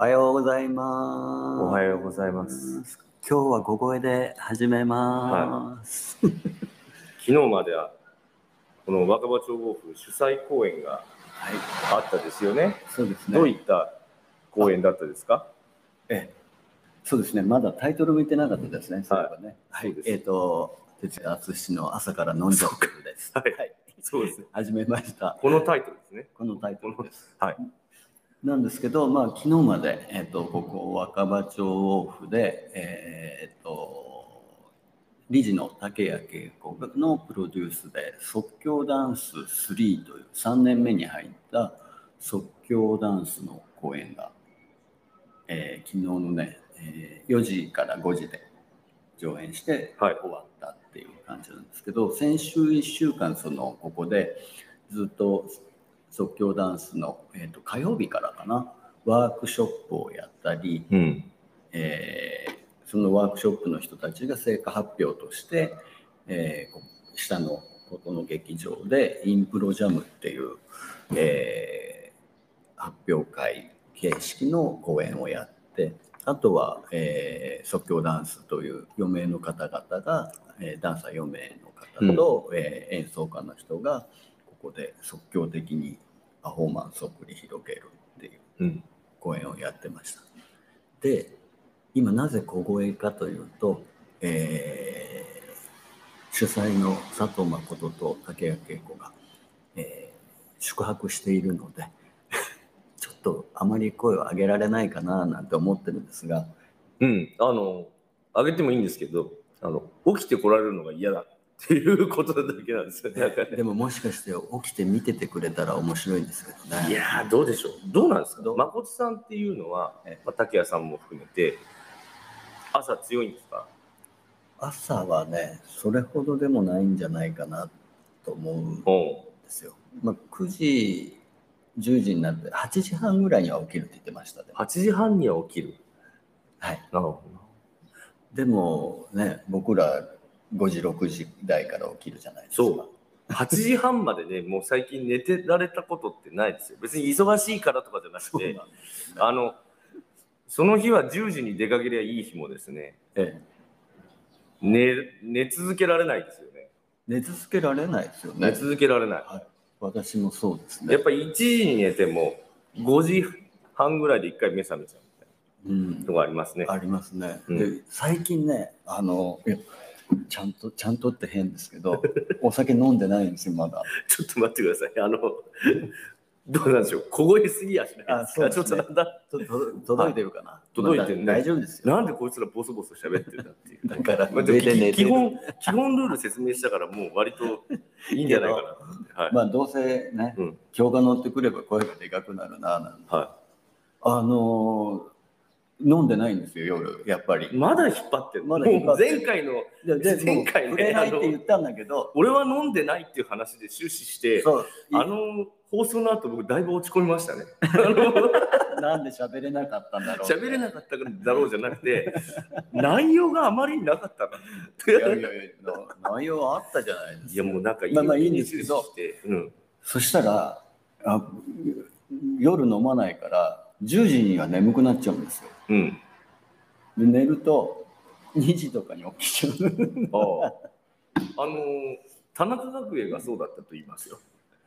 おはようございます。おはようございます。今日は小声で始めます。昨日まではこの若葉町ウォーク主催公演がはい、あったですよね。そうですね。どういった公演だったですか？ええ、そうですね。まだタイトル見てなかったですね。そういえばね。そうですえっ、と、哲也淳の朝から飲んじゃってるです。はいはい。そうですね。始めました。このタイトルですね。このタイトルです。はい。なんですけど、まあ、昨日まで、えっとここ若葉町オフで、えっと理事の竹谷恵子のプロデュースで即興ダンス3という3年目に入った即興ダンスの公演が、えー昨日のね、えー4時から5時で上演してはい。終わったっていう感じなんですけど、先週1週間そのここでずっと即興ダンスの、えー、と火曜日からかなワークショップをやったり、うん。えーそのワークショップの人たちが成果発表として、えーこ下のここの劇場でインプロジャムっていう、えー発表会形式の公演をやってあとは、えー即興ダンスという4名の方々が、えーダンサー4名の方と、えー演奏家の人がここで即興的にパフォーマンスを繰り広げるっていううん。公演をやってました。で今なぜ小声かというと、えー主催の佐藤誠と竹谷恵子が、えー宿泊しているので ちょっとあまり声を上げられないかななんて思ってるんですがうん。あの、あげてもいいんですけど、あの、起きてこられるのが嫌だっていうことだけなんですよね。でももしかして起きて見ててくれたら面白いんですけどね。いやー、どうでしょう。どうなんですか？誠さんっていうのはええ、まあ、竹谷さんも含めて、朝強いんですか？朝はねそれほどでもないんじゃないかなと思うんおですよ。まあ、9時、10時になって、8時半ぐらいには起きるって言ってましたね。8時半には起きる。はい。なるほでもね、僕ら5時、6時台から起きるじゃないですか。そうど。8時半までね、もう最近寝てられたことってないですよ。別に忙しいからとかじゃなくて、ねあの、その日は10時に出かけりゃいい日もですね、ええ寝寝続けられないですよね。寝続けられないですよね。寝続けられない。はい。私もそうですね。やっぱり1時に寝ても、5時半ぐらいで1回目覚めちゃうみたいうんなとこありますね。ありますね。うんで最近ね、あの、ちゃんと、ちゃんとって変ですけど、お酒飲んでないんですよ、まだ。ちょっと待ってください。あの、どうなんでしょう。凍えすぎやしないあ。そうねちょっとなんだ。とと届いてるかな、届いてるね大丈夫ですよ。なんでこいつらボソボソ喋ってるんだっていう。だから、まあ、基本、基本ルール説明したからもう割といいんじゃないかな。はい。まあどうせね、うん今日が乗ってくれば声がでかくなるななんてはあのー飲んでないんですよ夜やっぱりい。まだ引っ張ってる。まだ引っ張ってる前回の、前回ね触れないって言ったんだけど俺は飲んでないっていう話で終始して、あの放送の後僕だいぶ落ち込みましたね。あ のなんで喋れなかったんだろう喋れなかったからだろうじゃなくて、内容があまりになかったな。いやいやいやな内容あったじゃないですかいやもうなんかまあまあいいんですけどうん、そしたらあ夜飲まないから10時には眠くなっちゃうんですようん。で寝ると2時とかに起きちゃうああ。あのー田中角栄がそうだったと言いますよ。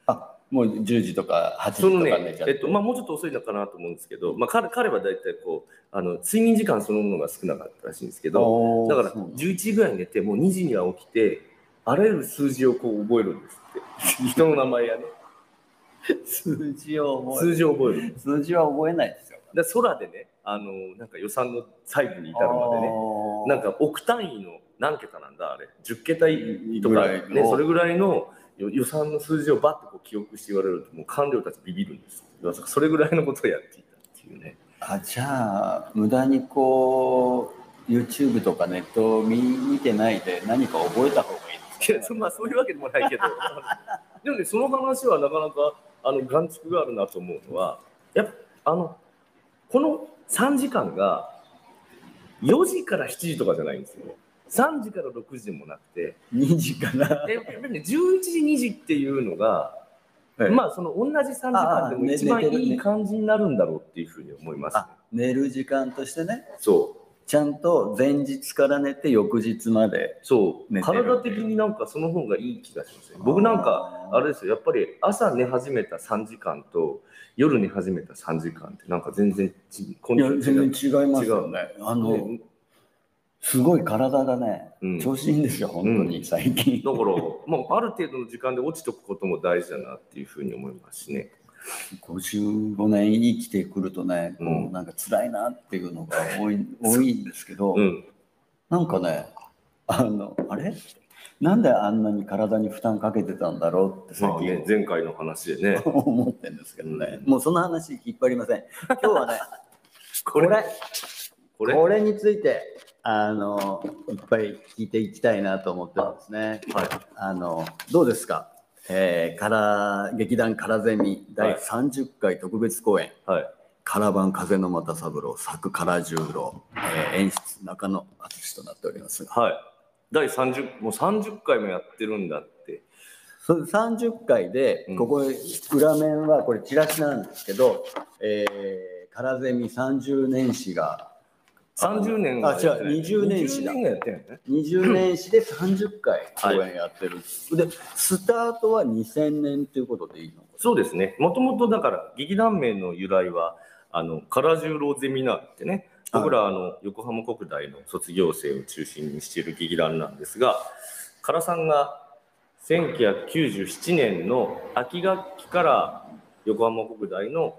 あもう10時とか8時とか寝ちゃっ、て、えっと、まあもうちょっと遅いのかなと思うんですけど、まあ彼彼は大体こう、あの、睡眠時間そのものが少なかったらしいんですけど、だからそうなんだ11時ぐらいに寝て、もう2時には起きて、あらゆる数字をこう覚えるんですって。人の名前やね。数字を覚え数字を覚える。数字は覚えないですよ。で空でね、あの、なんか予算の細部に至るまでね、なんか億単位の何桁なんだあれ。10桁とかねそれぐらいの予予算の数字をバッとこう記憶して言われるともう官僚たちビビるんですよ。それぐらいのことをやっていたっていうね。あじゃあ無駄にこう YouTube とかネットを見見てないで何か覚えた方がいいいですか、やそまあそういうわけでもないけど。でもねその話はなかなかあの眼蓄があるなと思うのはやっぱあのこの3時間が4時から7時とかじゃないんですよ。3時から6時でもなくて。2時から。でやっぱりね11時2時っていうのがはい。まあその同じ3時間でも一番いい感じになるんだろうっていうふうに思います、あ寝る時間としてね。そうちゃんと前日から寝て翌日までそう。体的になんかその方がいい気がしますね。僕なんかあれですよ。やっぱり朝寝始めた3時間と夜寝始めた3時間ってなんか全然ちいや全然違いますよね。あの、ね。すごい体がねうん。調子いいんですよ、本当に最近、だから、まあ、ある程度の時間で落ちておくことも大事だなっていうふうに思いますしね。55年生きてくるとね、こううん。なんか辛いなっていうのが多い多いんですけど、うん。なんかねあのあれ？なんであんなに体に負担かけてたんだろうって最近、まあね、前回の話でね。思ってるんですけどね、もうその話引っ張りません。今日はね ここれ。これ？これについてあのいっぱい聞いていきたいなと思ってますね。はい。あのどうですか、えー、から劇団からゼミ第30回特別公演はい。「カラバン風の又三郎作唐十郎」えー演出中野敦となっておりますがはい。第30、もう30回もやってるんだって。それ30回でうんここ裏面はこれチラシなんですけど「えー、からゼミ30年史が30年あ違う20年史だ。20年がやってるんね。20年史で30回公演やってる、でスタートは2000年ということでいいの？そうですね。もともとだから、劇団名の由来は、あの、唐十郎ゼミナールってね、僕ら、あの、横浜国大の卒業生を中心にしている劇団なんですが、唐さんが1997年の秋学期から横浜国大の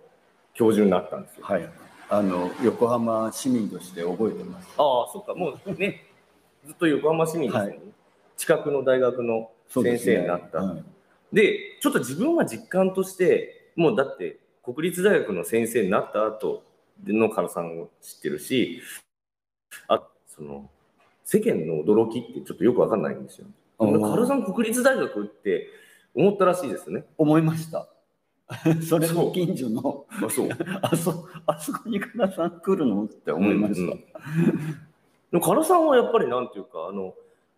教授になったんですよ。はいあの横浜市民として覚えてますああ、そっか、もうね、ずっと横浜市民ですよね。はい近くの大学の先生になった。はいで、ちょっと自分は実感として、もうだって国立大学の先生になった後の唐さんを知ってるし、あその世間の驚きってちょっとよくわかんないんですよ。唐さん国立大学って思ったらしいですね。思いました それの近所のあ、そう。あそあそこに唐さん来るの？って思いました、うんうんさんはやっぱりなんていうか、あの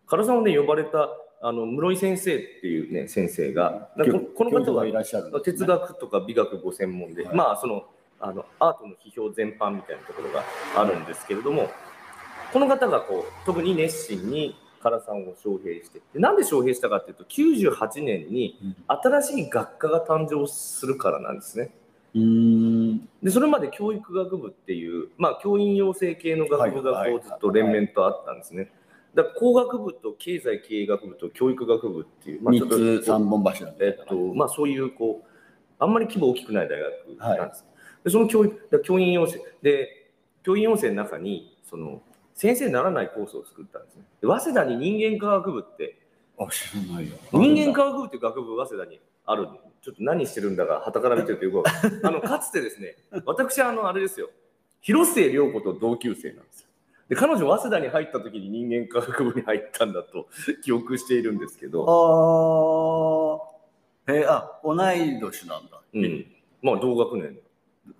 唐さんをね呼ばれたあの室井先生っていうね先生が、ここの方はがいらっしゃるね。哲学とか美学ご専門で、はい。まあそのあのアートの批評全般みたいなところがあるんですけれどもこの方がこう特に熱心に唐さんを招聘してでなんで招聘したかっていうと98年に新しい学科が誕生するからなんですね。うーんでそれまで教育学部っていう、まあ、教員養成系の学部がはいこうずっと連綿とあったんですね。だから工学部と経済経営学部と教育学部っていう、まあ、ちょっと3つ三本柱えっとまあ、そういうこうあんまり規模大きくない大学なんです。でその教育だ教員養成で教員養成の中にその先生にならないコースを作ったんですね。で早稲田に人間科学部ってあ知らないよ。人間科学部っていう学部早稲田にあるちょっと何してるんだか旗から見てるとよく あのかつてですね私あのあれですよ。広末涼子と同級生なんですよ。で彼女早稲田に入った時に人間科学部に入ったんだと 記憶しているんですけど、あー。えーあ同い年なんだ。うん、まあ同学年。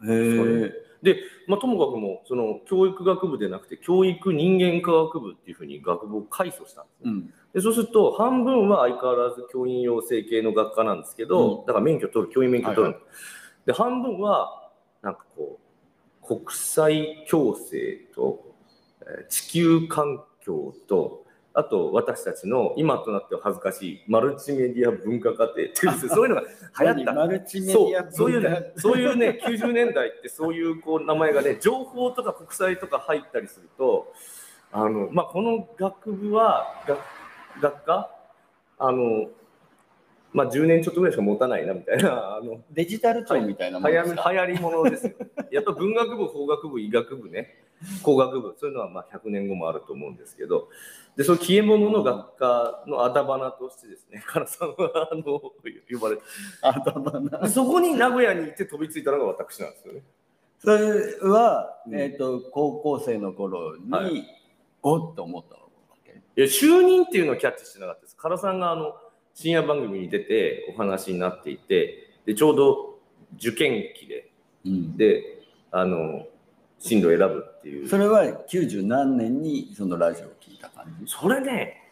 へえで、まあ、ともかくもうその教育学部でなくて教育人間科学部っていうふうに学部を改組したんですね、うん。でそうすると半分は相変わらず教員養成系の学科なんですけど、うん。だから免許取る教員免許取る、はい。で半分はなんかこう国際共生と、えー地球環境とあと私たちの今となっては恥ずかしいマルチメディア文化課程っていう そういうのが流行った。何？マルチメデそうィアそういうね、そういうね、90年代ってそういうこう名前がね、情報とか国際とか入ったりすると、あのまあ、この学部は、学学科？あの、まあ、10年ちょっとぐらいしか持たないなみたいな、あのデジタル庁みたいなもん流ですか？行流行りものですよ。やっぱ文学部、法学部、医学部ね、工学部、そういうのはまあ100年後もあると思うんですけど、でその消え物の学科のあだ花としてですね、唐さんはあの呼ばれて。頭な。でそこに名古屋に行って飛びついたのが私なんですよね。それは、うん。えっ、と高校生の頃に、はい。おっと思ったわけ？いや就任っていうのをキャッチしてなかったです。唐さんがあの深夜番組に出てお話になっていて、でちょうど受験期で、うん。で、あの進路を選ぶっていう。それは90何年にそのラジオを聞いた感じ？それね、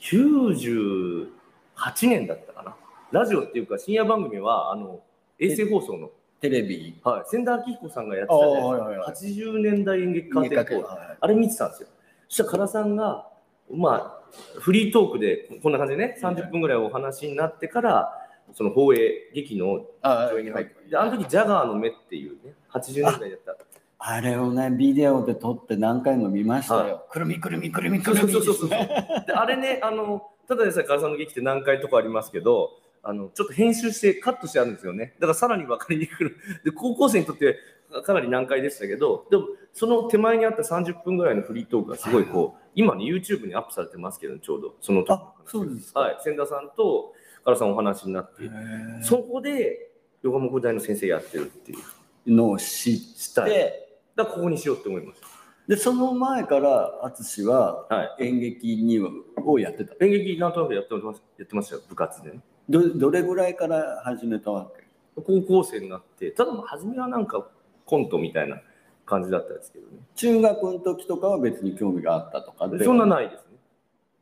98年だったかな。ラジオっていうか深夜番組はあの衛星放送の。テレビ。はい、千田明彦さんがやってたじゃないはいはいはい。ですか80年代演劇カーテンコールはあれ見てたんですよ。そしたら唐さんがまあフリートークでこんな感じでね30分ぐらいお話になってからその放映劇のあ上映に入ってであの時ジャガーの目っていうね80年代だった。あれをね、ビデオで撮って何回も見ましたよ。くるみくるみくるみくるみ。そうそうそうそうであれねあのただでさえ唐さんの劇って何回とかありますけどあのちょっと編集してカットしてあるんですよね。だからさらに分かりにくくで高校生にとってかなり難解でしたけどでもその手前にあった30分ぐらいのフリートークがすごいこう今ね YouTube にアップされてますけどちょうどその時の話あ、そうですか。はい、千田さんと唐さんお話になってそこで横浜国大の先生やってるっていう。のを知っしたい。て、だからここにしようって思いましで、その前から淳はた、はい、演劇にをやってた。演劇なんとなくやってましたやってましたよ部活でね。どどれぐらいから始めたわけ？高校生になってただまあ初めはなんかコントみたいな感じだったんですけどね。中学の時とかは別に興味があったとか？でそんなないです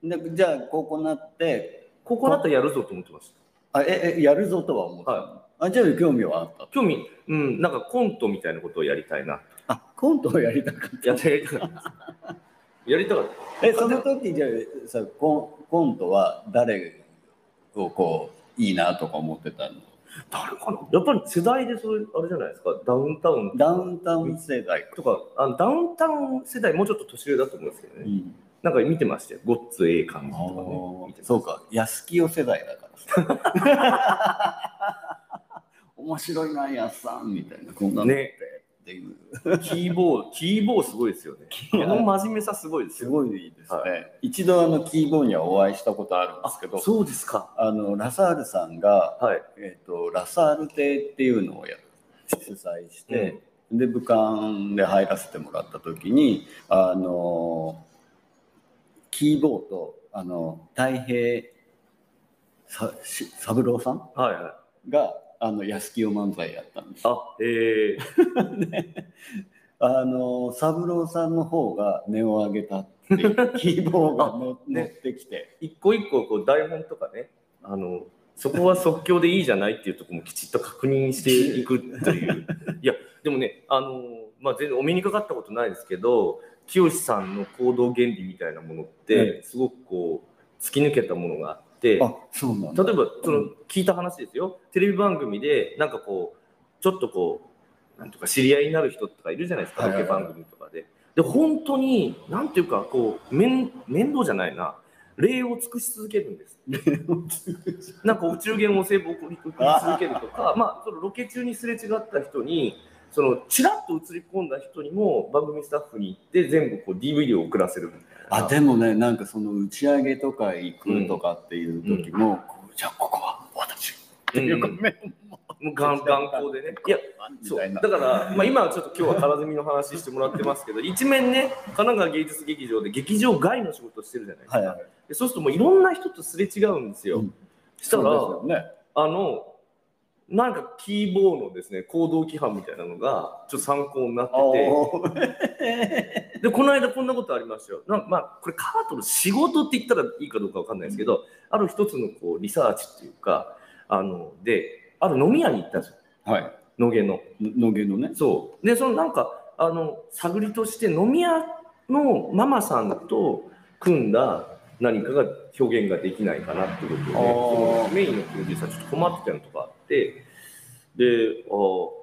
ね。でじゃあ高校になって。高校だったらやるぞと思ってました。あええやるぞとは思った、はあじゃあ興味はあった。興味うんなんかコントみたいなことをやりたいな。あコントをやりたかっややりたかったやりたかった。たえその時じゃあさコンコントは誰をこういいなとか思ってたの？誰かな？やっぱり世代でそういうあれじゃないですか？ダウンタウンダウンタウン世代とかあのダウンタウン世代もうちょっと年上だと思うんですけどね、うん。なんか見てましたよ。ごっつええ感じあとかね。そうか。安清世代だからさ。面白いなやっさんみたいな。こんなのって、ねっていう。キーボーキーボーすごいですよね。この真面目さすごいですすよごいですね、は一度あのキーボーにはお会いしたことあるんですけどそうですか。あのラサールさんが、はい。えー、とラサール亭っていうのをや主催して、で武漢で入らせてもらった時にあのキーボーとあの太平さし三郎さんはいはい。があの安清漫才やったんです。よ。あえ。ー、であの三郎さんの方が値を上げたっていうキーボーがのあね。乗ってきて。一個一個こう台本とかねあのそこは即興でいいじゃないっていうところもきちっと確認していくという。いやでもねあの、まあ、全然お目にかかったことないですけど清さんの行動原理みたいなものってすごくこう突き抜けたものがあって。あそうなんだ。例えばその聞いた話ですよ。テレビ番組でなんかこうちょっとこうなんとか知り合いになる人とかいるじゃないですかロケ番組とかで。で本当になんていうかこう面面倒じゃないな。礼を尽くし続けるんです。なんかお中元お歳暮を送り続けるとか、まあ、そのロケ中にすれ違った人に、そのちらっと映り込んだ人にも番組スタッフに行って、全部こう DVD を送らせるみたいな。あでもねなんかその打ち上げとか行くとかっていう時も、こうじゃあここは私っていうか、うん眼眼光でね。いや、そう。だから、まあ、今はちょっと今日は空積みの話してもらってますけど、一面ね、神奈川芸術劇場で劇場外の仕事してるじゃないですか。はいはい。でそうするともういろんな人とすれ違うんですよ。うん。したら、そうですよね。あの、なんかキーボーのですね、行動規範みたいなのがちょっと参考になってて、で、この間こんなことありましたよ。なんまあ、これカートの仕事って言ったらいいかどうかわかんないですけど、ある一つのこうリサーチっていうか、あの、で、ある飲み屋に行ったんですよ。はい野毛の。野毛のねそう。で、そのなんか、あの、探りとして飲み屋のママさんと組んだ何かが表現ができないかなってことで、メインのプロデューサーちょっと困ってたのとかあって、で、あー。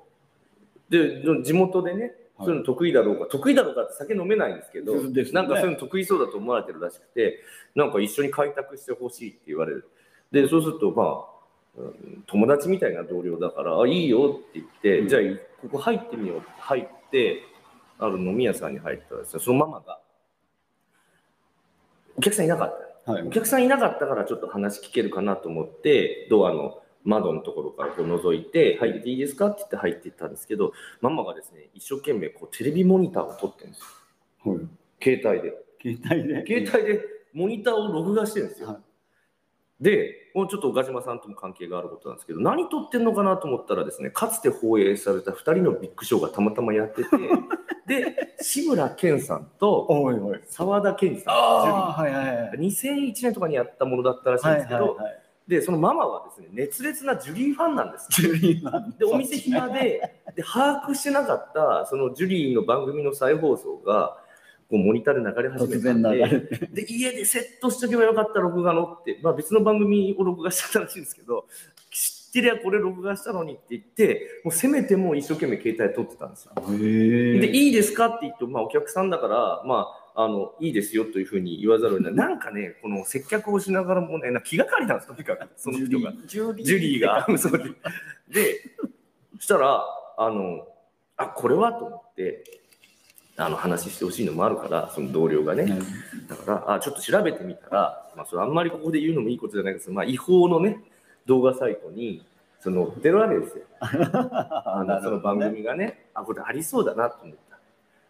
で、地元でね、はい。そういうの得意だろうか、得意だろうかって酒飲めないんですけど、ね。なんかそういうの得意そうだと思われてるらしくて、なんか一緒に開拓してほしいって言われる。で、そうすると、まあ、うん友達みたいな同僚だから、あ、いいよって言って、うん。じゃあ、ここ入ってみようって入って、ある飲み屋さんに入ったらですね、そのママが、お客さんいなかった。はいお客さんいなかったからちょっと話聞けるかなと思って、ドアの窓のところからこう覗いて、入っていいですか？って言って入っていったんですけど、ママがですね、一生懸命こうテレビモニターを撮ってるんですよ。はい携帯で。携帯で携帯でモニターを録画してるんですよ。はいで、もうちょっと岡島さんとも関係があることなんですけど、何撮ってんのかなと思ったらですね、かつて放映された2人のビッグショーがたまたまやってて、で、志村けんさんとおいおい。沢田研二さん、ああはいはいはい。2001年とかにやったものだったらしいんですけど、はいはいでそのママはですね熱烈なジュリーファンなんですジュリーマン。でお店暇でで把握してなかったそのジュリーの番組の再放送がこうモニターで流れ始突めたんでて。で家でセットしとけばよかった録画のって、まあ、別の番組を録画してたらしいんですけど知ってりゃこれ録画したのにって言ってもうせめてもう一生懸命携帯撮ってたんですよ。へで、いいですかって言うと、まあ、お客さんだから、まあ、あの、いいですよというふうに言わざるを得ない。なんかね、この接客をしながらもね、なんか気がかりなんです、とにかく、その人が。ジュリージュリーが。そうで、でそしたら、あの、あ、これはと思って、あの話してほしいのもあるから、その同僚がね。だから、あ、ちょっと調べてみたら、まあ、それあんまりここで言うのもいいことじゃないですけど、まあ、違法のね、動画サイトに、その、出るわけですよ。あのその番組がね、あ、これありそうだなと思った。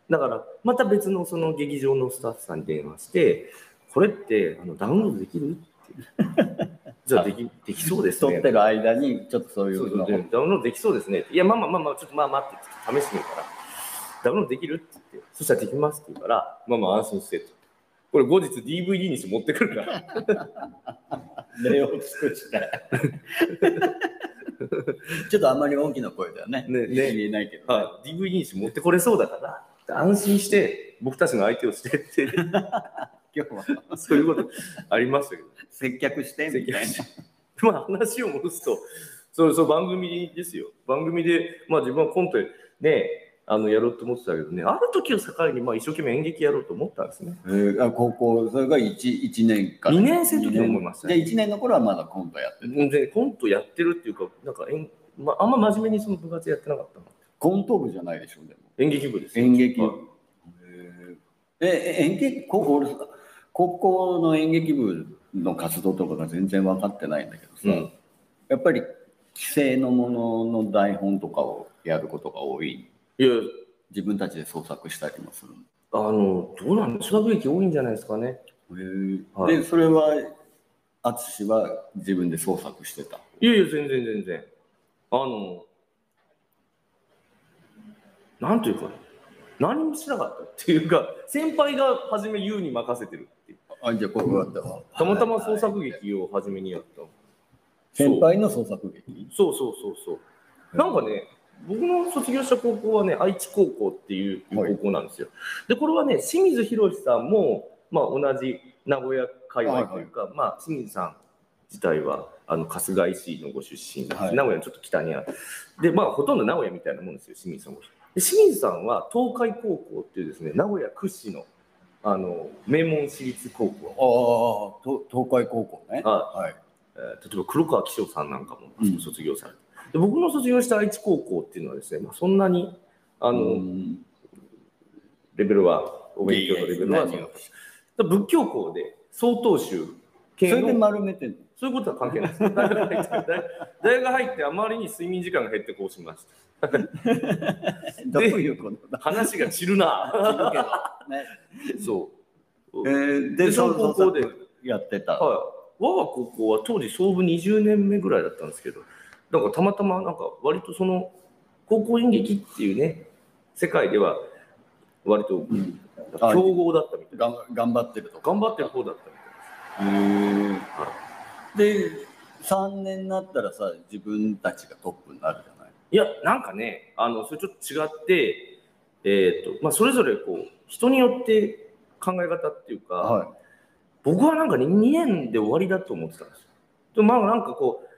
だから、また別のその劇場のスタッフさんに電話して、これってあのダウンロードできる？って。じゃあでき、できそうですね。撮ってる間にちょっとそういそうそううのでダウンロードできそうですね。いや、まあまあまあまあ、ちょっとまあ待って、試してみるから。ダウンロードできる？って言って、そしたらできますって言うから、まあまあ安心してと。これ後日 DVD にして持ってくるから。例を尽くして。ちょっとあんまり大きな声だよね。ねね言えないけど、はい、DVD にして持ってこれそうだから、安心して僕たちの相手をしてって、今日はそういうことありましたけど。接客してみたいな。まあ話を戻すと、そうそう番組ですよ。番組で、まあ自分はコントね、あのやろうと思ってたけどね、ある時を境にまあ一生懸命演劇やろうと思ったんですね。えーあ高校、それが 1, 一年間。二年生の時に思いましたねで、1年の頃はまだコントやってる。全然コントやってるっていうか、なんか演、まあ、あんま真面目にその部活やってなかったの。コント部じゃないでしょ、でも。演劇部ですよ。演劇部はい。え演劇高校俺高校の演劇部の活動とかが全然分かってないんだけどさ、うんやっぱり既成のものの台本とかをやることが多いいや、自分たちで創作したりもするあの、どうなんでしょう。劇多いんじゃないですかね。はいでそれは淳は自分で創作してたいやいや、全然全然。あの、なんというかね、何もしなかったっていうか、先輩が初め U に任せてるっていう。あじゃあここだったわたまたま創作劇を初めにやった。先輩の創作劇？そうそうそうそう。なんかね、僕の卒業した高校はね、愛知高校っていうはい高校なんですよ。で、これはね、清水宏さんも、まあ、同じ名古屋界隈というか、まあ、清水さん自体は、あの春日井市のご出身なんです、はい名古屋のちょっと北にある。で、まあ、ほとんど名古屋みたいなもんですよ、清水さんも。で清水さんは東海高校っていうですね、名古屋屈指のあの名門私立高校。ああと東海高校ねははいえー例えば黒川紀章さんなんかもうん卒業されて、で僕の卒業した愛知高校っていうのはですね、まあ、そんなにあの、うん。レベルはお勉強のレベルは仏教校で曹洞宗それで丸めてんの？そういうことは関係ないです。大学入ってあまりに睡眠時間が減ってこうしました。どういうことだ？話が散るな。ね。そう、えー、でで、その高校でやってた。はい、我が高校は当時創部20年目ぐらいだったんですけど、なんかたまたまなんか割とその高校演劇っていうね、世界では割と強豪だったみたいな。がん頑張ってるとか。頑張ってる方だったみたいへです。はいで、3年になったらさ、自分たちがトップになるじゃない？いや、なんかね、あのそれちょっと違って、えーっとまあ、それぞれこう人によって考え方っていうか、は僕はなんかね、2年で終わりだと思ってたんですよ。でもまあなんかこう、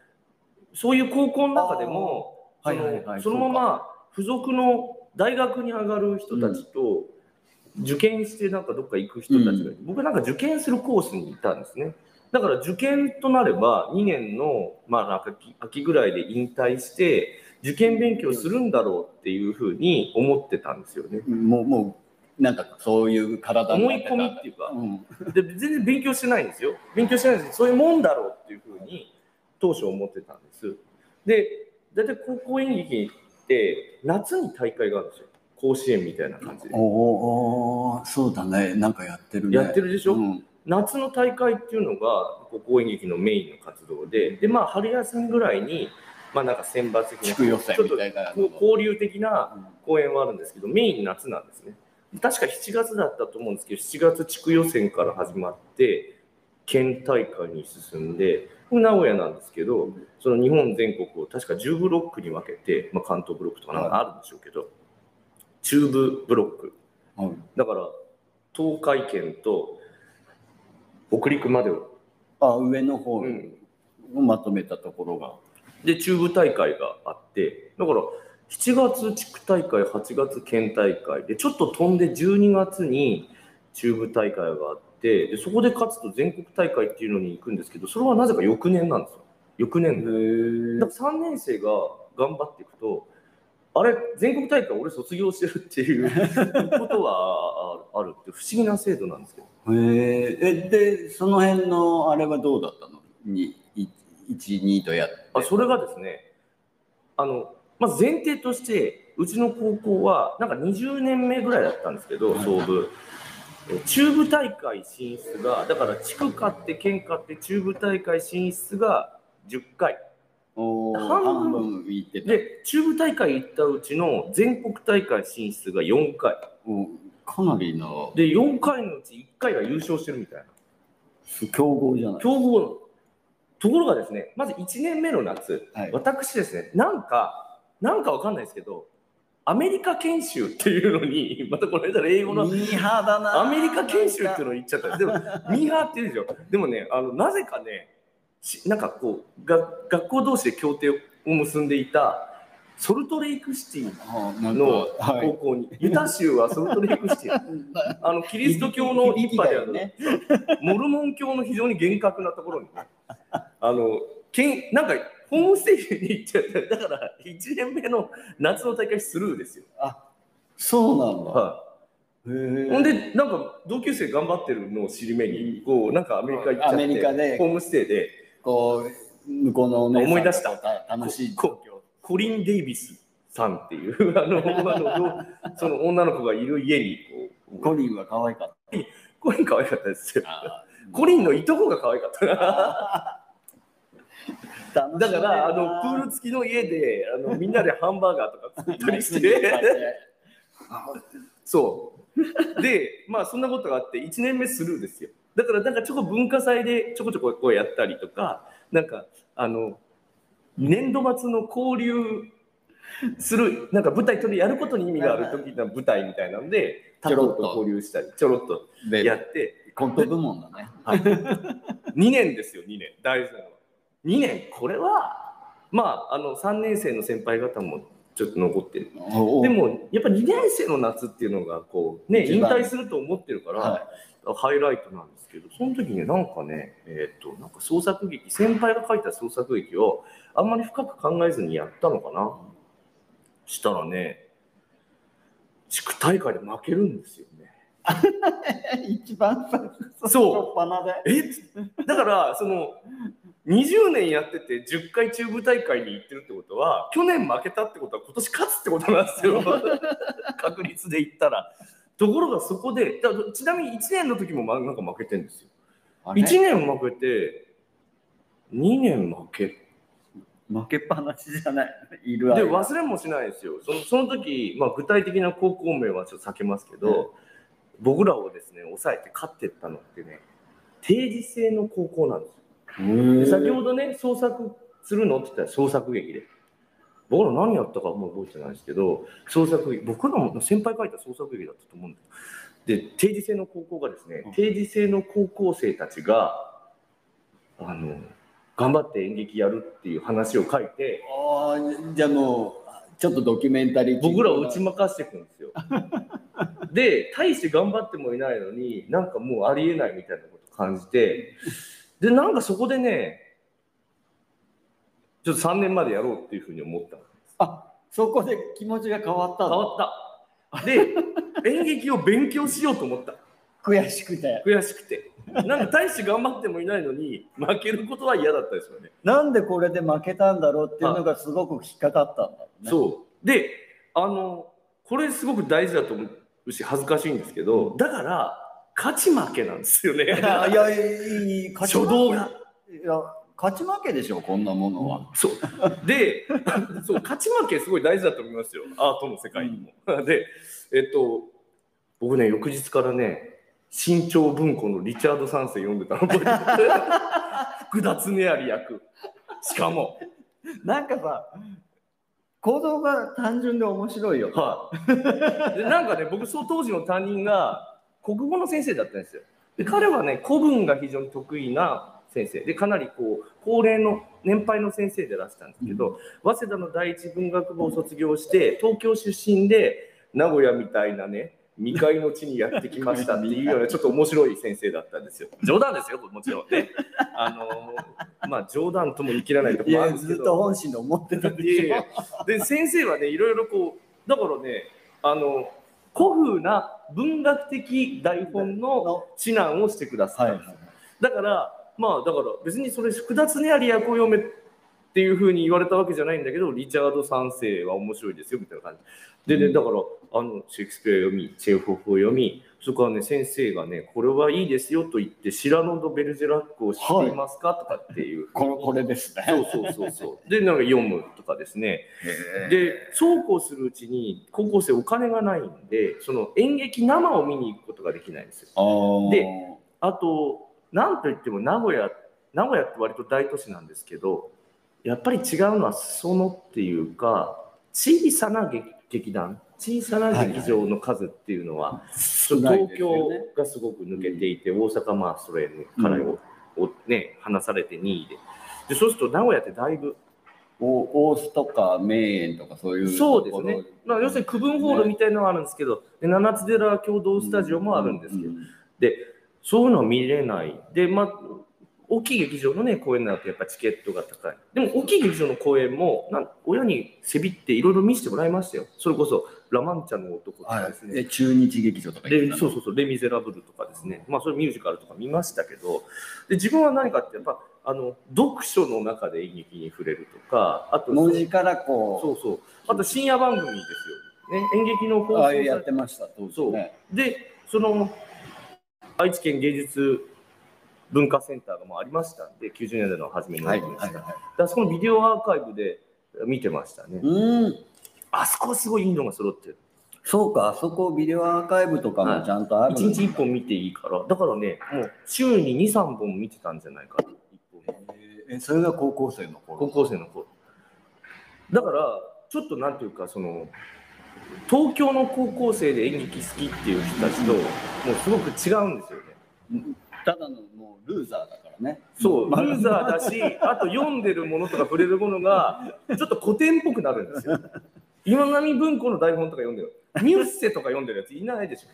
そういう高校の中でも、はいはいはいそのまま付属の大学に上がる人たちと、受験してなんかどっか行く人たちがいて、僕はなんか受験するコースにいたんですね。だから受験となれば2年の、まあ、なんか秋秋ぐらいで引退して受験勉強するんだろうっていうふうに思ってたんですよね。い。もう、もう、なんかそういう体に思ない込みっていうか、うん。で全然勉強してないんですよ。勉強してないんですそういうもんだろうっていうふうに当初思ってたんです。で、大体高校演劇って夏に大会があるんですよ。甲子園みたいな感じでお。ーおーそうだね。なんかやってるね。やってるでしょ？うん夏の大会っていうのが高校演劇のメインの活動で、で、まあ春休みぐらいに、まあなんか選抜的な、ちょっと交流的な公演はあるんですけど、メイン夏なんですね。確か7月だったと思うんですけど、7月地区予選から始まって、県大会に進んで、これ名古屋なんですけど、その日本全国を確か10ブロックに分けて、まあ、関東ブロックとかなんかあるんでしょうけど、中部ブロック。はいだから、東海圏と北陸までを、あ上の方うんをまとめたところが。で、中部大会があって、だから、7月地区大会、8月県大会で、ちょっと飛んで12月に中部大会があって、でそこで勝つと全国大会っていうのに行くんですけど、それはなぜか翌年なんですよ。翌年で。だから3年生が頑張っていくと、あれ、全国大会俺卒業してるっていう ことはああるって不思議な制度なんですけど。へええでその辺のあれはどうだったの？に12とやってあそれがですね、あのまず前提として、うちの高校はなんか20年目ぐらいだったんですけど、はい総部。え中部大会進出が、だから地区勝って県勝って中部大会進出が10回。半分で、中部大会行ったうちの全国大会進出が4回。おかなりので、4回のうち1回が優勝してるみたいな。強豪じゃない強豪の。ところがですね、まず1年目の夏、はい私ですね、なんか、なんかわかんないですけど、アメリカ研修っていうのに、またこの間英語のミーハーだなアメリカ研修っていうのを言っちゃった。でも、ミーハーって言うでしょ。でもね、あのなぜかね、しなんかこうが、学校同士で協定を結んでいた、ソルトレイクシティのはい。高校に、ユタ州はソルトレイクシティ、あのキリスト教の一派である、ねモルモン教の非常に厳格なところにね、あのけんなんかホームステイに行っちゃって、だから1年目の夏の大会スルーですよ。あそうなんだ。はへえい、ほんで、なんか同級生頑張ってるのを尻目に、こうなんかアメリカ行っちゃって、アメリカでホームステイで、こう向こうの思い出した。楽しいこコリン・デイビスさんっていう あのあのその女の子がいる家にこうコリンは可愛かっコリン可愛かったですよ。たコリンのいとこが可愛かった。だいからあのプール付きの家であの みんなでハンバーガーとか作ったりして。そう。でまあそんなことがあって1年目スルーですよ。だからなんかちょこ文化祭でちょこちょここうやったりとかなんかあの年度末の交流するなんか舞台とでやることに意味がある時の舞台みたいなのでちょろっと交流したりちょろっとでやって。コント部門だね。2年ですよ2年。大事なのは2年？これはまああの3年生の先輩方もちょっと残ってる。おでもやっぱ2年生の夏っていうのがこうね引退すると思ってるから、はハイライトなんですけどその時になんかねえっ、となんか創作劇先輩が書いた創作劇をあんまり深く考えずにやったのかな？したらね地区大会で負けるんですよね。一番最そう。え？だからその20年やってて10回中部大会に行ってるってことは去年負けたってことは今年勝つってことなんですよ。確率で言ったら。ところがそこでだちなみに1年の時もまなんか負けてるんですよ。あれ？1年負けて2年負け。負けっぱなしじゃない。いるで間忘れもしないですよ。そのその時、まあ、具体的な高校名はちょっと避けますけど、僕らをですね抑えて勝ってったのってね定時制の高校なんですよで先ほどね創作するのって言ったら創作劇で。僕ら何やったかもう覚えてないですけど創作劇僕らも先輩書いた創作劇だったと思うんですで定時制の高校がですねうん。定時制の高校生たちがあの頑張って演劇やるっていう話を書いてあーじゃあもうちょっとドキュメンタリー僕らを打ち負かしていくんですよ。で大して頑張ってもいないのになんかもうありえないみたいなこと感じてでなんかそこでねちょっと3年までやろうっていうふうに思った。のあそこで気持ちが変わった変のわった。で 演劇を勉強しようと思った。悔しくて。悔しくて。なんか大して頑張ってもいないのに負けることは嫌だったですよね。なんでこれで負けたんだろうっていうのがすごく引っかかったんだろうね。そう。であのこれすごく大事だと思うし恥ずかしいんですけどだから勝ち負けなんですよね。いやいやいい勝ち負け。初動が。いや勝ち負けでしょこんなものは、そう。で そう勝ち負けすごい大事だと思いますよ。アートの世界にも。でえっと僕ね翌日からね新潮文庫のリチャード・サンセ読んでたの。覚えてる福田恒有役。しかも。なんかさ行動が単純で面白いよ。はい。でなんかね、僕、その当時の担任が国語の先生だったんですよ。で、彼はね、古文が非常に得意な先生で、かなりこう、高齢の年配の先生でいらしたんですけど、早稲田の第一文学部を卒業して、東京出身で、名古屋みたいなね、未開の地にやってきましたっていうような ちょっと面白い先生だったんですよ。冗談ですよ、もちろんね。あのまあ冗談とも言い切らないとこもあるんですけど。ずっと本心で思ってたでしょいやいや。で先生はねいろいろこうだからねあの古風な文学的台本の指南をしてください、はいはい。だからまあだから別にそれ複雑にあり役を読めっていうふうに言われたわけじゃないんだけどリチャード3世は面白いですよみたいな感じ。でね、うん。だからあのシェイクスピアを読みチェーホフを読みそこはね先生がねこれはいいですよと言ってシラノ・ド・ベルジェラックを知っていますか、とかっていう。これこれですね。そうそうそうそう。でなんか読むとかですね。でそうこうするうちに高校生お金がないんでその演劇生を見に行くことができないんですよ。であとなんといっても名古屋名古屋って割と大都市なんですけどやっぱり違うのは裾野っていうか小さな劇劇団小さな劇場の数っていうのは、少ない東ですよね京がすごく抜けていて、大阪まあそれからを、をね離されて2位で。でそうすると名古屋ってだいぶお大須とか名園とかそういうそうですね。まあ、要するに区分ホールみたいなのがあるんですけど、で七つ寺共同スタジオもあるんですけど、ううでそういうのは見れない。で、まあ、大きい劇場のね、公演になるとやっぱチケットが高い。でも大きい劇場の公演も、なん親にせびっていろいろ見せてもらいましたよ。それこそ、ラマンチャの男とかですね。で中日劇場とかそうそうそう、レ・ミゼラブルとかですね、まあ、それミュージカルとか見ましたけど、で自分は何かって、やっぱあの読書の中で演劇に触れるとか、あと文字からこそうそう、あと深夜番組ですよ、ね、演劇の放送されってました。そうね。で、その愛知県芸術文化センターがもうありましたんで、90年代の初めにオはいープンした。はいはであそこのビデオアーカイブで見てましたねい。うんあそこはすごいいいのが揃ってる。そうかあそこビデオアーカイブとかもちゃんとある1日1本見ていいから、だからね、もう週に2、3本見てたんじゃないかな、1本。えそれが高校生の頃高校生の頃。だから、ちょっとなんていうか、その、東京の高校生で演劇好きっていう人たちと、もうすごく違うんですよね。ただのルーザーだからねそう、ルまあーザーだし、あと読んでるものとか触れるものが、ちょっと古典っぽくなるんですよ。今波文庫の台本とか読んでる。ミュッセとか読んでるやついないでしょ。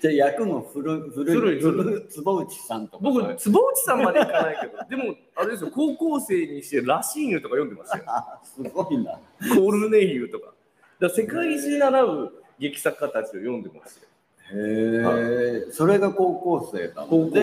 じゃあ役も古古い古い坪内さんとか僕坪内さんまでいかないけど、でも、あれですよ、高校生にしてラシーヌとか読んでますよ。あ すごいなコルネイユとか。だ世界史に習う劇作家たちを読んでますよ。へえそれが高校生だ高校生。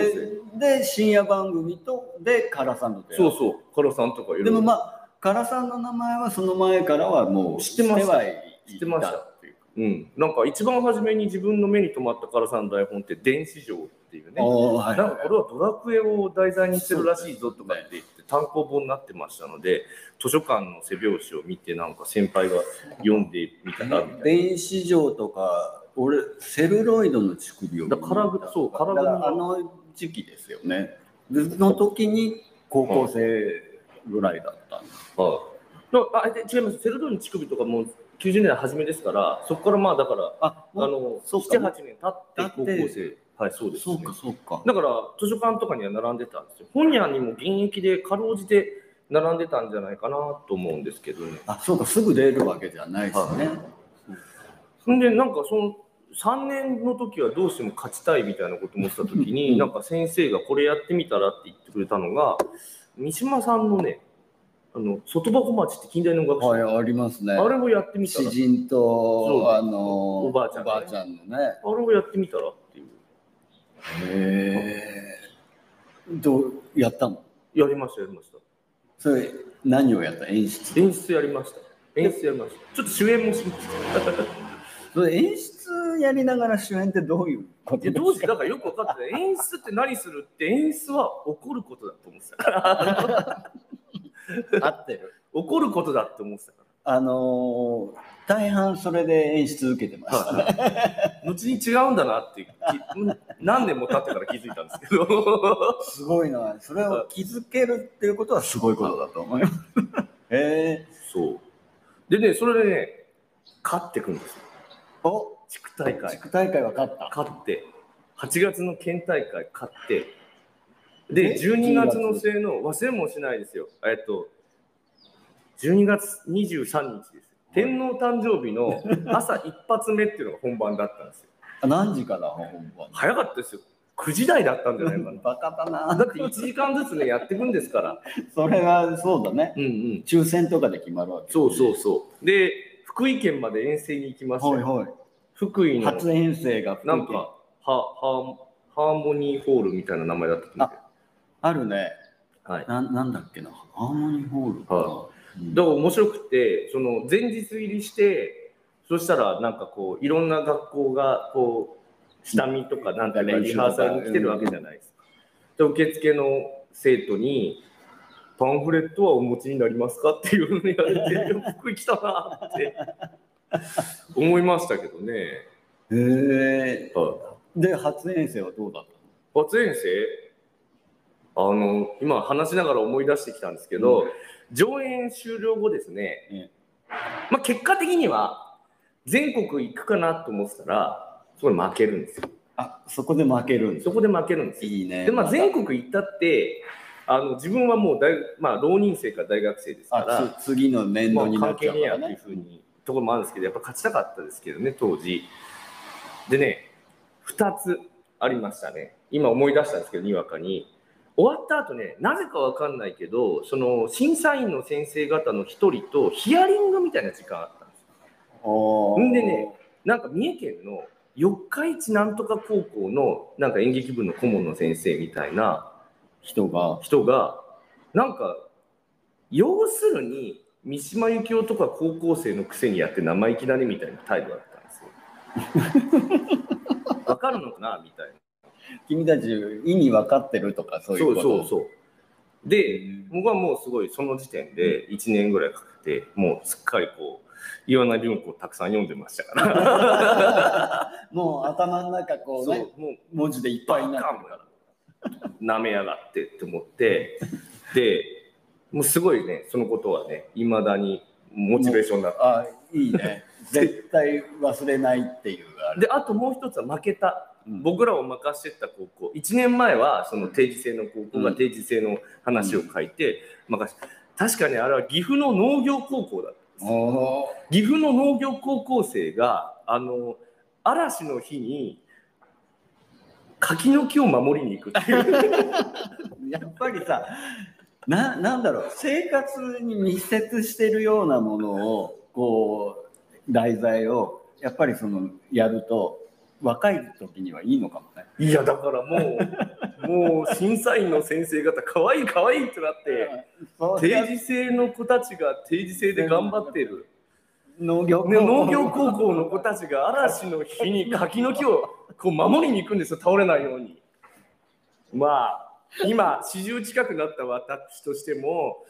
でで深夜番組とで唐さんとそうそう、カラさんとかでもまあ唐さんの名前はその前からはもう知ってましたはい知ってましたっていううん、なんか一番初めに自分の目に留まったカラさんの台本って電子城っていうね。はいなんかこれはドラクエを題材にしてるらしいぞとかって言って単行本になってましたので図書館の背表紙を見てなんか先輩が読んでみたらみたいな。電子錠とか俺セルロイドの乳首をだからそう唐組だからあの時期ですよね。での時に高校生ぐらいだったんですはい。だあで違います。セルドニ乳首とかもう90年代初めですからそこからまあだからああのそうか78年経って高校生はいそうです、ね、そうかそうか。だから図書館とかには並んでたんですよ。本屋にも現役でかろうじて並んでたんじゃないかなと思うんですけどね。あそうかすぐ出るわけじゃないしね、そんでなんかその3年の時はどうしても勝ちたいみたいなこと思ってた時になんか先生がこれやってみたらって言ってくれたのが三島さんのねあの外箱町って近代の学者、はいありますね。あれをやってみたら。詩人とあのおばあちゃんおばあちゃんのね。あれをやってみたらっていう。へえどうやったの？やりましたやりました。それ何をやった？演出？演出やりました。演出やりました。ちょっと主演もしました 演出やりながら主演ってどういうこといや当時だからよく分かってない。演出って何するって演出は怒ることだと思ってたから。合ってる。怒ることだって思ってたから。あのー大半それで演出受けてましたね。後に違うんだなってき何年も経ってから気づいたんですけど。すごいな。それを気づけるっていうことはすごいことだと思います。へえそう。でねそれでね勝ってくんですよ。お地区大会。地区大会は勝った。勝って。8月の県大会勝って。でえ？12月の末の忘れもしないですよ。えっと12月23日ですよ。天皇誕生日の 朝一発目っていうのが本番だったんですよ。あ何時から本番？早かったですよ。9時台だったんじゃないかな。バカだな。だって1時間ずつねやっていくんですから。それはそうだね。うんうん。抽選とかで決まるわけ。そうそうそう。で福井県まで遠征に行きましたよ、はいはい。福井の初遠征が福井県なんかハハハーモニーホールみたいな名前だったんであるね。はいななんだっけな。ハーモニーホールかな。はうんだから面白くてその前日入りしてそしたらなんかこういろんな学校がこう下見とかなんか練習とかリハーサルに来てるわけじゃないですか。で受付の生徒に「パンフレットはお持ちになりますか?」っていうふうに言われて 福井来たなって 思いましたけどね。へえ。はで、初遠征はどうだっい初遠征？あの今話しながら思い出してきたんですけど、上演終了後ですね、えまあ、結果的には全国行くかなと思ってたらそこで負けるんですよ。たあ、そこで負けるんですそこで負けるんですよ。いいね。で、まあ、全国行ったってあの自分はもう大、まあ、浪人生か大学生ですから次の年まあ度にな関係っちゃうからねえやっていうふうにところもあるんですけどやっぱ勝ちたかったですけどね当時。でね2つありましたね。今思い出したんですけどにわかに。終わった後ねなぜかわかんないけどその審査員の先生方の1人とヒアリングみたいな時間あったんです。よんでねなんか三重県の四日市なんとか高校のなんか演劇部の顧問の先生みたいな人が、人がなんか要するに三島由紀夫とか高校生のくせにやって生意気だねみたいな態度だったんですよ。わかるのかなみたいな。君たち意味分かってるとかそういうこと？そうそうそう。で、僕はもうすごいその時点で1年ぐらいかけてもうすっかりこう岩名文庫をたくさん読んでましたから。もう頭の中こうね、もう文字でいっぱいになってるから。舐めやがってって思ってでもうすごいねそのことはねいまだにモチベーションだったあ、いいね。絶対忘れないっていうあれ。であともう一つは負けた。うん。僕らを任せてた高校。1年前はその定時制の高校が定時制の話を書いて任せ確かにあれは岐阜の農業高校だったおー。岐阜の農業高校生があの嵐の日に柿の木を守りに行くっていう。やっぱりさななんだろう生活に密接してるようなものをこう題材をやっぱりそのやると若い時にはいいのかもね。いやだからもう もう審査員の先生方可愛い可愛いってなって定時制の子たちが定時制で頑張ってる。農業ね、農業高校の子たちが嵐の日に柿の木をこう守りに行くんですよ倒れないようにまあ今40近くなった私としても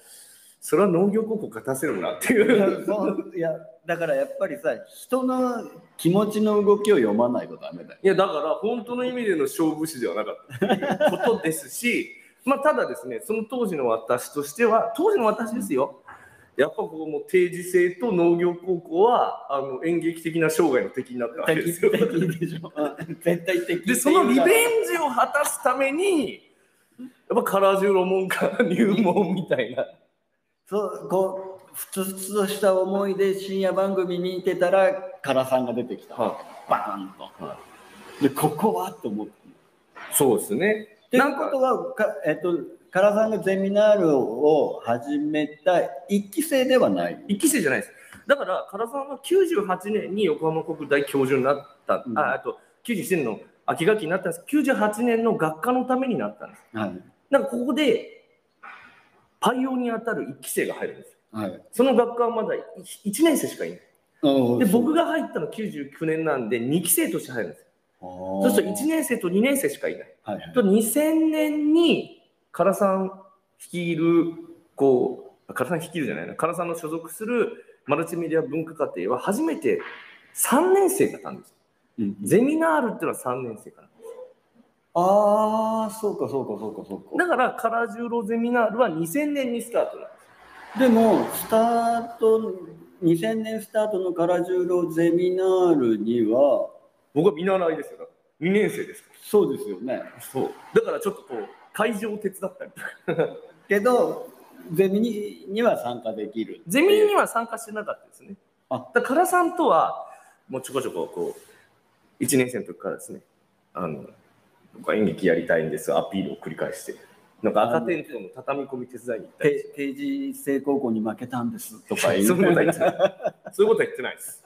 それは農業高校勝たせるなっていういやだからやっぱりさ人の気持ちの動きを読まないとダメだよ。いやだから本当の意味での勝負師ではなかったっていうことですしまあただですねその当時の私としては当時の私ですよやっぱここも定時制と農業高校はあの演劇的な生涯の敵になったわけで敵すよ。絶対的。でそのリベンジを果たすためにやっぱカラジュロモンから入門みたいなそうこうふつふつとした思いで深夜番組見てたら唐さんが出てきた。バーンと。はでここはと思って。そうですねっていうことはかえっと唐さんがゼミナールを始めた一期生ではない。一期生じゃないですだから唐さんは98年に横浜国大教授になった、うんああと97年の秋学期になったんです。98年の学科のためになったんです。はい。だからここでパイオに当たる一期生が入るんですよ。はい。その学科はまだ 1, 年生しかいない。で僕が入ったの99年なんで2期生として入るんですよ。そうすると1年生と2年生しかいない。はいはい。と2000年に唐さん率いるこう唐さん率いるじゃないな。唐さんの所属するマルチメディア文化課程は初めて3年生だったんです。うんゼミナールっていうのは3年生から。ああ、そうかそうかそうかそうか。だから、カラジュロゼミナールは2000年にスタートなんです。でも、スタート、2000年スタートのカラジュロゼミナールには、僕は見習いですよ。2年生ですかそうですよね。ら。そう。だからちょっとこう、会場を手伝ったり。けど、ゼミにには参加できる。ゼミには参加してなかったですね。あだから、唐さんとは、もうちょこちょこ、こう、1年生の時からですね、あの、僕は演劇やりたいんです、アピールを繰り返して、なんか赤テントの畳み込み手伝いに行ったりして。ペ定時制高校に負けたんです。とか言 そういうことは言ってない。そういうことは言ってないです。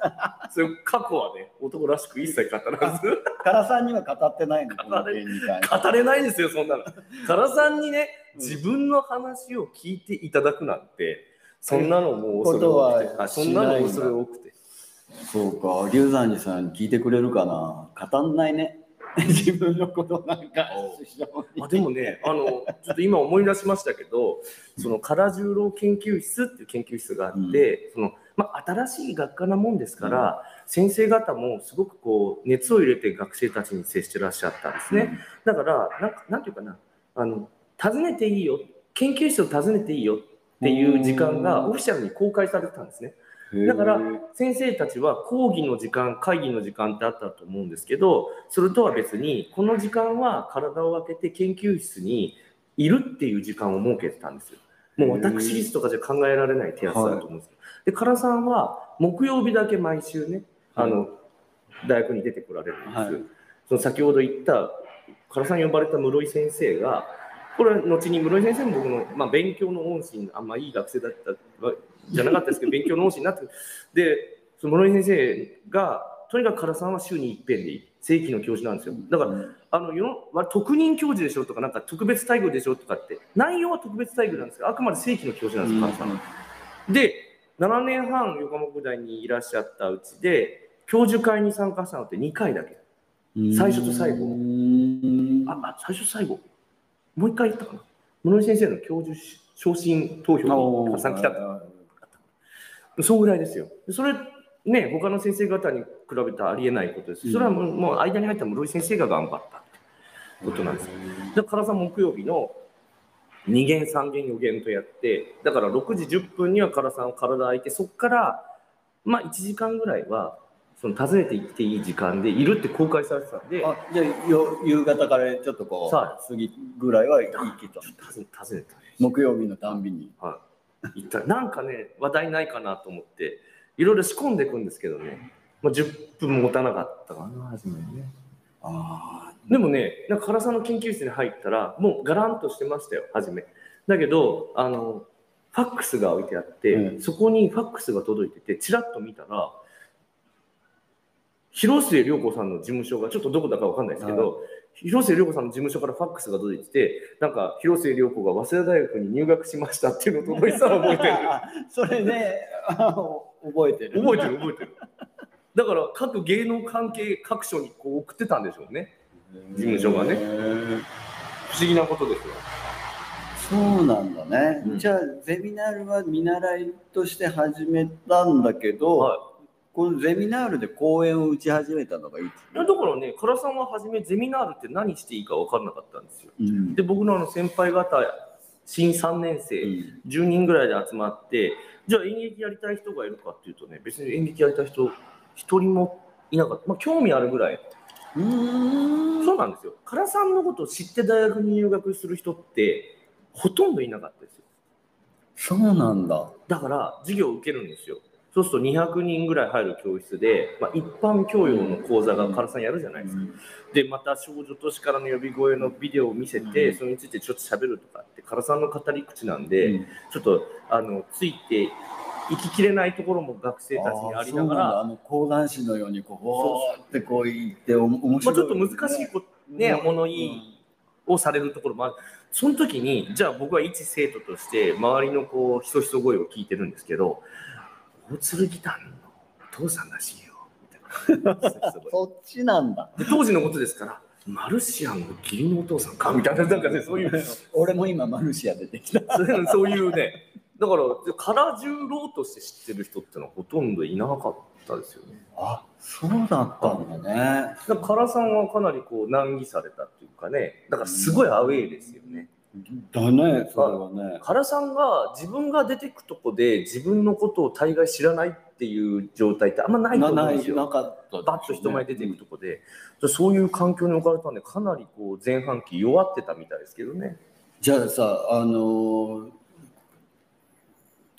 そういう過去はね、男らしく一切語らず、カラさんには語ってないの、この語れ語れないですよ、そんなの。唐さんにね、自分の話を聞いていただくなんて、そんなのもう恐れ多くて。ことはあそんなの恐れ多くて。そうか、龍山寺さん聞いてくれるかな？語んないね。自分のことなんか。あでもね、あのちょっと今思い出しましたけど、その唐十郎研究室っていう研究室があって、そのまあ、新しい学科なもんですから、先生方もすごくこう熱を入れて学生たちに接してらっしゃったんですね。だから、なんかなんていうかな、あの訪ねていいよ、研究室を訪ねていいよっていう時間がオフィシャルに公開されてたんですね。だから先生たちは講義の時間会議の時間ってあったと思うんですけどそれとは別にこの時間は体を空けて研究室にいるっていう時間を設けてたんですよ。もう私立とかじゃ考えられない手厚さだと思うんですよ。で唐さんは木曜日だけ毎週ねあの大学に出てこられるんです。はいその先ほど言った唐さん呼ばれた室井先生がこれは後に室井先生も僕の、まあ、勉強の恩師にあんまいい学生だったわじゃなかったですけど勉強の恩師になってでその室井先生がとにかく唐さんは週に一遍でいい正規の教授なんですよだからあの世のわ特任教授でしょとかなんか特別待遇でしょとかって内容は特別待遇なんですけどあくまで正規の教授なんですよ唐さんは。で7年半横浜国大にいらっしゃったうちで教授会に参加したのって2回だけ。最初と最後あ、あ最初最後。もう一回言ったかな。室井先生の教授昇進投票に加算来たそのぐらいですよ。それ、ね、他の先生方に比べたらありえないことです。それはもうもう間に入った室井先生が頑張ったってことなんですよ。で、唐さん木曜日の2限、3限、4限とやって、だから6時10分には唐さん体空いて、そこから、まあ1時間ぐらいは、その訪ねて行っていい時間でいるって公開されてたんで、あじゃあよ夕方からちょっとこうさ過ぎぐらいは行けた訪ね訪ねたね。木曜日のたんびにはい。行ったなんかね、話題ないかなと思って、いろいろ仕込んでいくんですけどね、まあ、10分も持たなかったかな、初めにね。あでもね、なんか唐さんの研究室に入ったら、もうガランとしてましたよ、初め。だけど、あの、ファックスが置いてあって、うんそこにファックスが届いてて、ちらっと見たら、広末涼子さんの事務所が、ちょっとどこだかわかんないですけど、広末涼子さんの事務所からファックスが届いてて、なんか広末涼子が早稲田大学に入学しましたっていうのを届いてたら覚えてる。それね 覚えてる覚えてる覚えてる。だから各芸能関係各所にこう送ってたんでしょうね。事務所がね不思議なことですよ。そうなんだね、うんじゃあゼミナールは見習いとして始めたんだけど、はこのゼミナールで講演を打ち始めたのがいつ、いやだからね、唐さんは初めゼミナールって何していいか分からなかったんですよ。うんで、僕のあの先輩方、新3年生、うん10人ぐらいで集まって、じゃあ演劇やりたい人がいるかっていうとね、別に演劇やりたい人、一人もいなかった。まあ、興味あるぐらい。うーんそうなんですよ。唐さんのことを知って大学に入学する人って、ほとんどいなかったですよ。そうなんだだから授業を受けるんですよ。そうすると200人ぐらい入る教室で、まあ、一般教養の講座が唐さんやるじゃないですか。で、また少女都市からの呼び声のビデオを見せて、うん。それについてちょっと喋るとかって、唐さんの語り口なんで、うん。ちょっとあのついていききれないところも学生たちにありながら、あの講談師のようにこうってこう言ってお面まあ、白い、ちょっと難しいこ、ねうん。物言いをされるところもある。その時に、じゃあ僕は一生徒として、周りのこう、ひそひそ声を聞いてるんですけど、大鶴ギターのお父さんらしいよ、みたいな。ひそっちなんだで当時のことですから、マルシアンの義理のお父さんかみたいな、なんかね、そういう、俺も今マルシア出てきたそういうね、だからからじゅうろうとして知ってる人ってのはほとんどいなかったですよね。あそうだったんだね。唐さんはかなりこう難儀されたっていうかねだからすごいアウェーですよね。だねそれはね。唐さんが自分が出てくとこで自分のことを大概知らないっていう状態ってあんまないと思うんですよ。なかった、バッと人前に出ていくとこで、そういう環境に置かれたんでかなりこう前半期弱ってたみたいですけどね。じゃあさあのー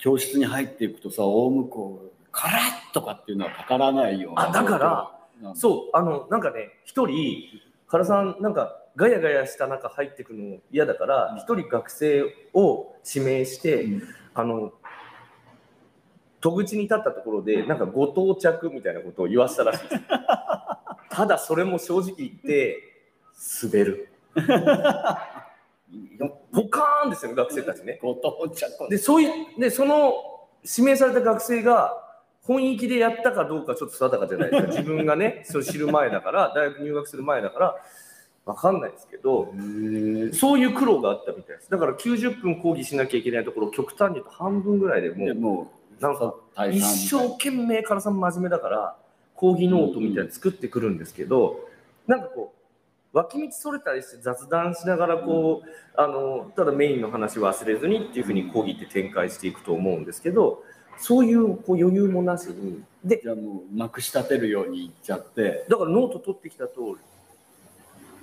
教室に入っていくとさ大向こうカラッとかっていうのはかからないようなあだからそうあのなんかね一人唐さんなんかガヤガヤした中入ってくの嫌だから一人学生を指名して、うん。あの戸口に立ったところでなんかご到着みたいなことを言わせたらしいです。ただそれも正直言って滑る。ポカーンですよね学生たちね。ご到着。でそういうでその指名された学生が本域でやったかどうかちょっと定かじゃないですか。自分がねそれ知る前だから大学入学する前だから分かんないですけどそういう苦労があったみたいです。だから90分講義しなきゃいけないところ極端に言うと半分ぐらいでもうでもうなんか大一半生懸命唐さん真面目だから講義ノートみたいなの作ってくるんですけど、なんかこう脇道それたりして雑談しながらこう、あのただメインの話忘れずにっていうふうに講義って展開していくと思うんですけどそういうこう余裕もなしに。でじゃあもうまくし立てるようにいっちゃって。だからノート取ってきた通り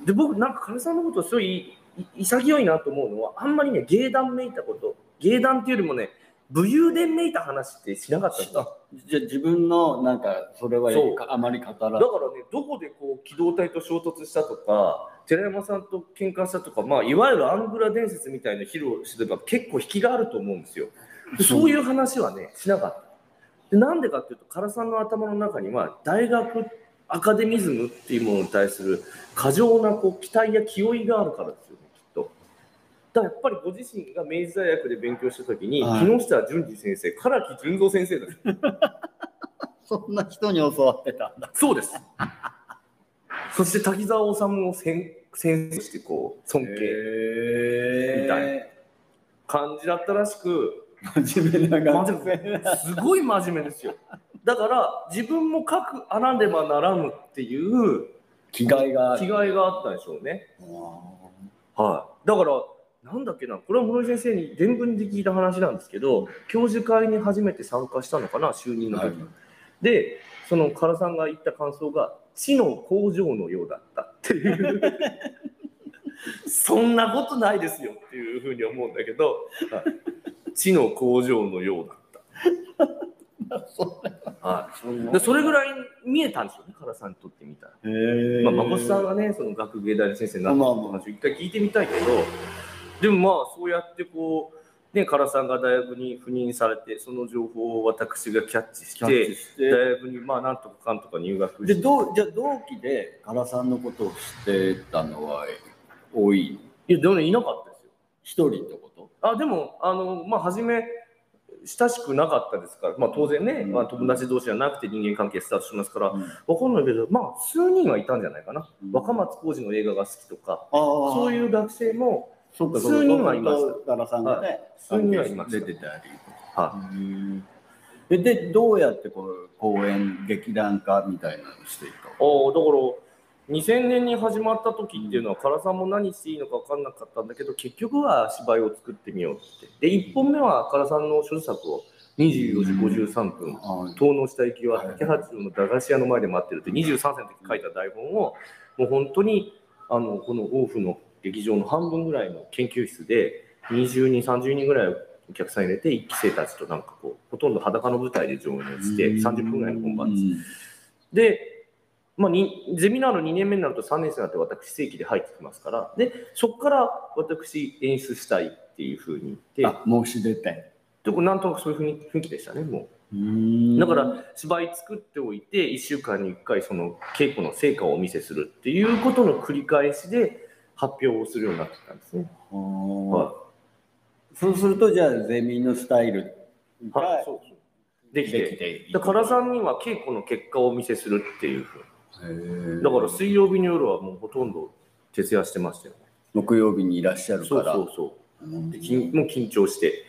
で僕なんか唐さんのことすごいい潔いなと思うのはあんまりね芸談めいたこと芸談っていうよりもね武勇伝めいた話ってしなかったじゃあ自分のなんかそれはそうあまり語らだからね、どこでこう機動隊と衝突したとか、寺山さんと喧嘩したとか、まあ、いわゆるアングラ伝説みたいな披露してれば結構引きがあると思うんですよ。でそういう話はね、しなかった。でなんでかっていうと、唐さんの頭の中には、大学アカデミズムっていうものに対する過剰なこう期待や気負いがあるからですよね、きっと。だからやっぱりご自身が明治大学で勉強したときに、はい木下淳二先生、唐木淳三先生だ そんな人に教わってたんだそうです。そして滝沢治を先先生としてこう尊敬へみたい感じだったらしく、真面目なすごい真面目ですよ。だから自分も書くあらねばならぬっていう気概が気概があったんでしょうね。はい。だからなんだっけな、これは室井先生に伝聞で聞いた話なんですけど、教授会に初めて参加したのかな、就任の時に。はいで、その唐さんが言った感想が、知の工場のようだったっていう。そんなことないですよっていうふうに思うんだけど、はい知の工場のようだった。は。い、でそれぐらい見えたんですよね、唐さんにとってみたら。へまあ、誠さんがね、その学芸大の先生になった話を一回聞いてみたいけど、でもまあ、そうやってこう、ね、唐さんが大学に赴任されて、その情報を私がキャッチして、して。大学にまあ、なんとかかんとか入学して、でどうじゃあ同期で唐さんのことを知ってたのは多いいや、でもね、いなかったですよ。一人ってこと？あでも、あのまあ、初め、親しくなかったですから、まあ、当然ね、うん。まあ、友達同士じゃなくて人間関係スタートしますから、うん。わかんないけど、まあ、数人はいたんじゃないかな。うん。若松浩二の映画が好きとか、そういう学生も数人はいました唐さんがね、数人はいました出てたりはえでどうやってこう公演劇団化みたいなのをしていたああだから2000年に始まった時っていうのは唐さんも何していいのか分かんなかったんだけど結局は芝居を作ってみようって。で1本目は唐さんの所作を24時53分あ遠野下行きは竹八郎の駄菓子屋の前で待ってるって23歳の時書いた台本をもう本当にあのこの大府の劇場の半分ぐらいの研究室で20人30人ぐらいお客さん入れて1期生たちとなんかこうほとんど裸の舞台で上演して30分ぐらいの本番です。で、まあ、にゼミナール2年目になると3年生になって私正規で入ってきますから。でそこから私演出したいっていうふうに言って。あ申し出て。でこれなんとなくそういうふうに雰囲気でしたねもう。だだから芝居作っておいて1週間に1回その稽古の成果をお見せするっていうことの繰り返しで発表をするようになってきたんですね。はそうするとじゃあゼミのスタイルい、がはい、そうそう。できて。できてだから唐さんには稽古の結果をお見せするっていうふうへーだから水曜日の夜はもうほとんど徹夜してましたよね。木曜日にいらっしゃるそうから。そうそうう。ん。で緊もう緊張して。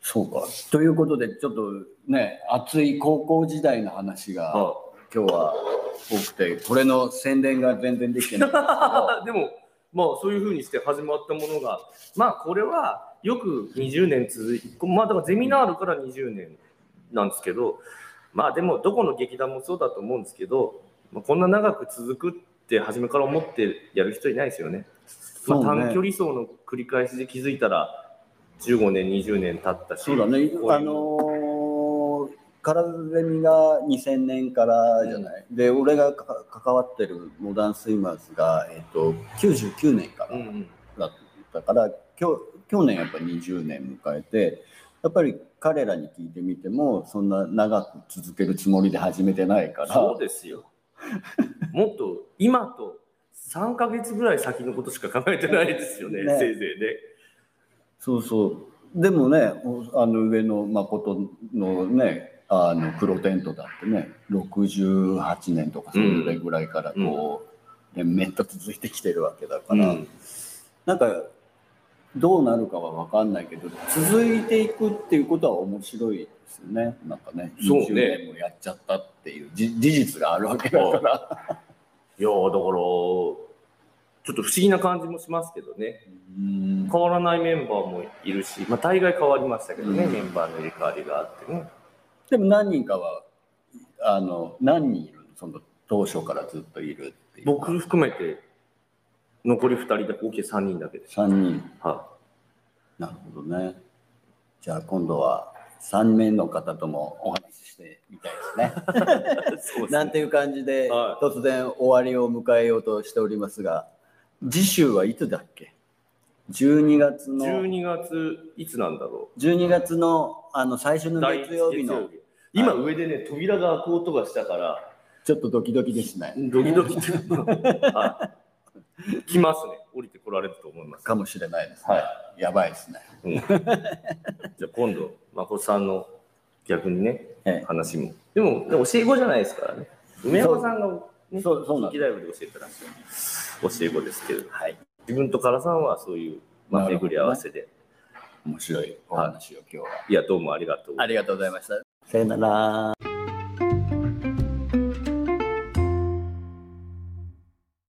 そうか。ということで、ちょっとね、熱い高校時代の話があ今日は多くて、これの宣伝が全然できてない でも、まあ、そういうふうにして始まったものが、まあ、これはよく20年続いて、まあ、だからゼミナールから20年なんですけど、まあ、でも、どこの劇団もそうだと思うんですけど、まあ、こんな長く続くって初めから思ってやる人いないですよね。まあ、短距離走の繰り返しで気づいたら、15年、20年経ったし、そうだね、あのー、カラゼミが2000年からじゃない、で、俺がか関わってるモダンスイマーズが、えっと99年からうんうん。だったから、今日去年やっぱり20年迎えて、やっぱり彼らに聞いてみても、そんな長く続けるつもりで始めてないから、そうですよ。もっと今と3ヶ月ぐらい先のことしか考えてないですよね、ねせいぜいで。そうそう。でもね、おあの上の誠のね、あの黒テントだってね、68年とかそれぐらいからこう、連綿と続いてきてるわけだから、うんなんかどうなるかは分かんないけど、続いていくっていうことは面白いですよね。なんかね、そうね20年もやっちゃったっていうじ事実があるわけだから。いやーだから、ちょっと不思議な感じもしますけどね。うん変わらないメンバーもいるし、まあ、大概変わりましたけどね、うんメンバーの入れ替わりがあってね。でも何人かは、あの、何人いるの？その当初からずっといるっていう。僕含めて、残り2人で合計3人だけです。3人。はなるほどね。じゃあ今度は3名の方ともお話ししてみたいですね。すねなんていう感じで、はい突然終わりを迎えようとしておりますが、次週はいつだっけ ?12 月の、12月、いつなんだろ12月のあの最初う。の月曜日の、今上でね、扉が開く音がしたから、ちょっとドキドキですね。ドキドキ はい来ますね。降りてこられると思います。かもしれないですね。はやばいですね。うん、じゃあ今度、誠さんの逆にね、え話も。でも、でも教え子じゃないですからね。梅山さんが、ね、そうそうなん近畿大学で教えてらっしゃる教え子ですけど、はい。自分と唐さんはそういう、まあ、巡り合わせで。面白いお話を今日は。いや、どうもありがとうありがとうございました。さよなら。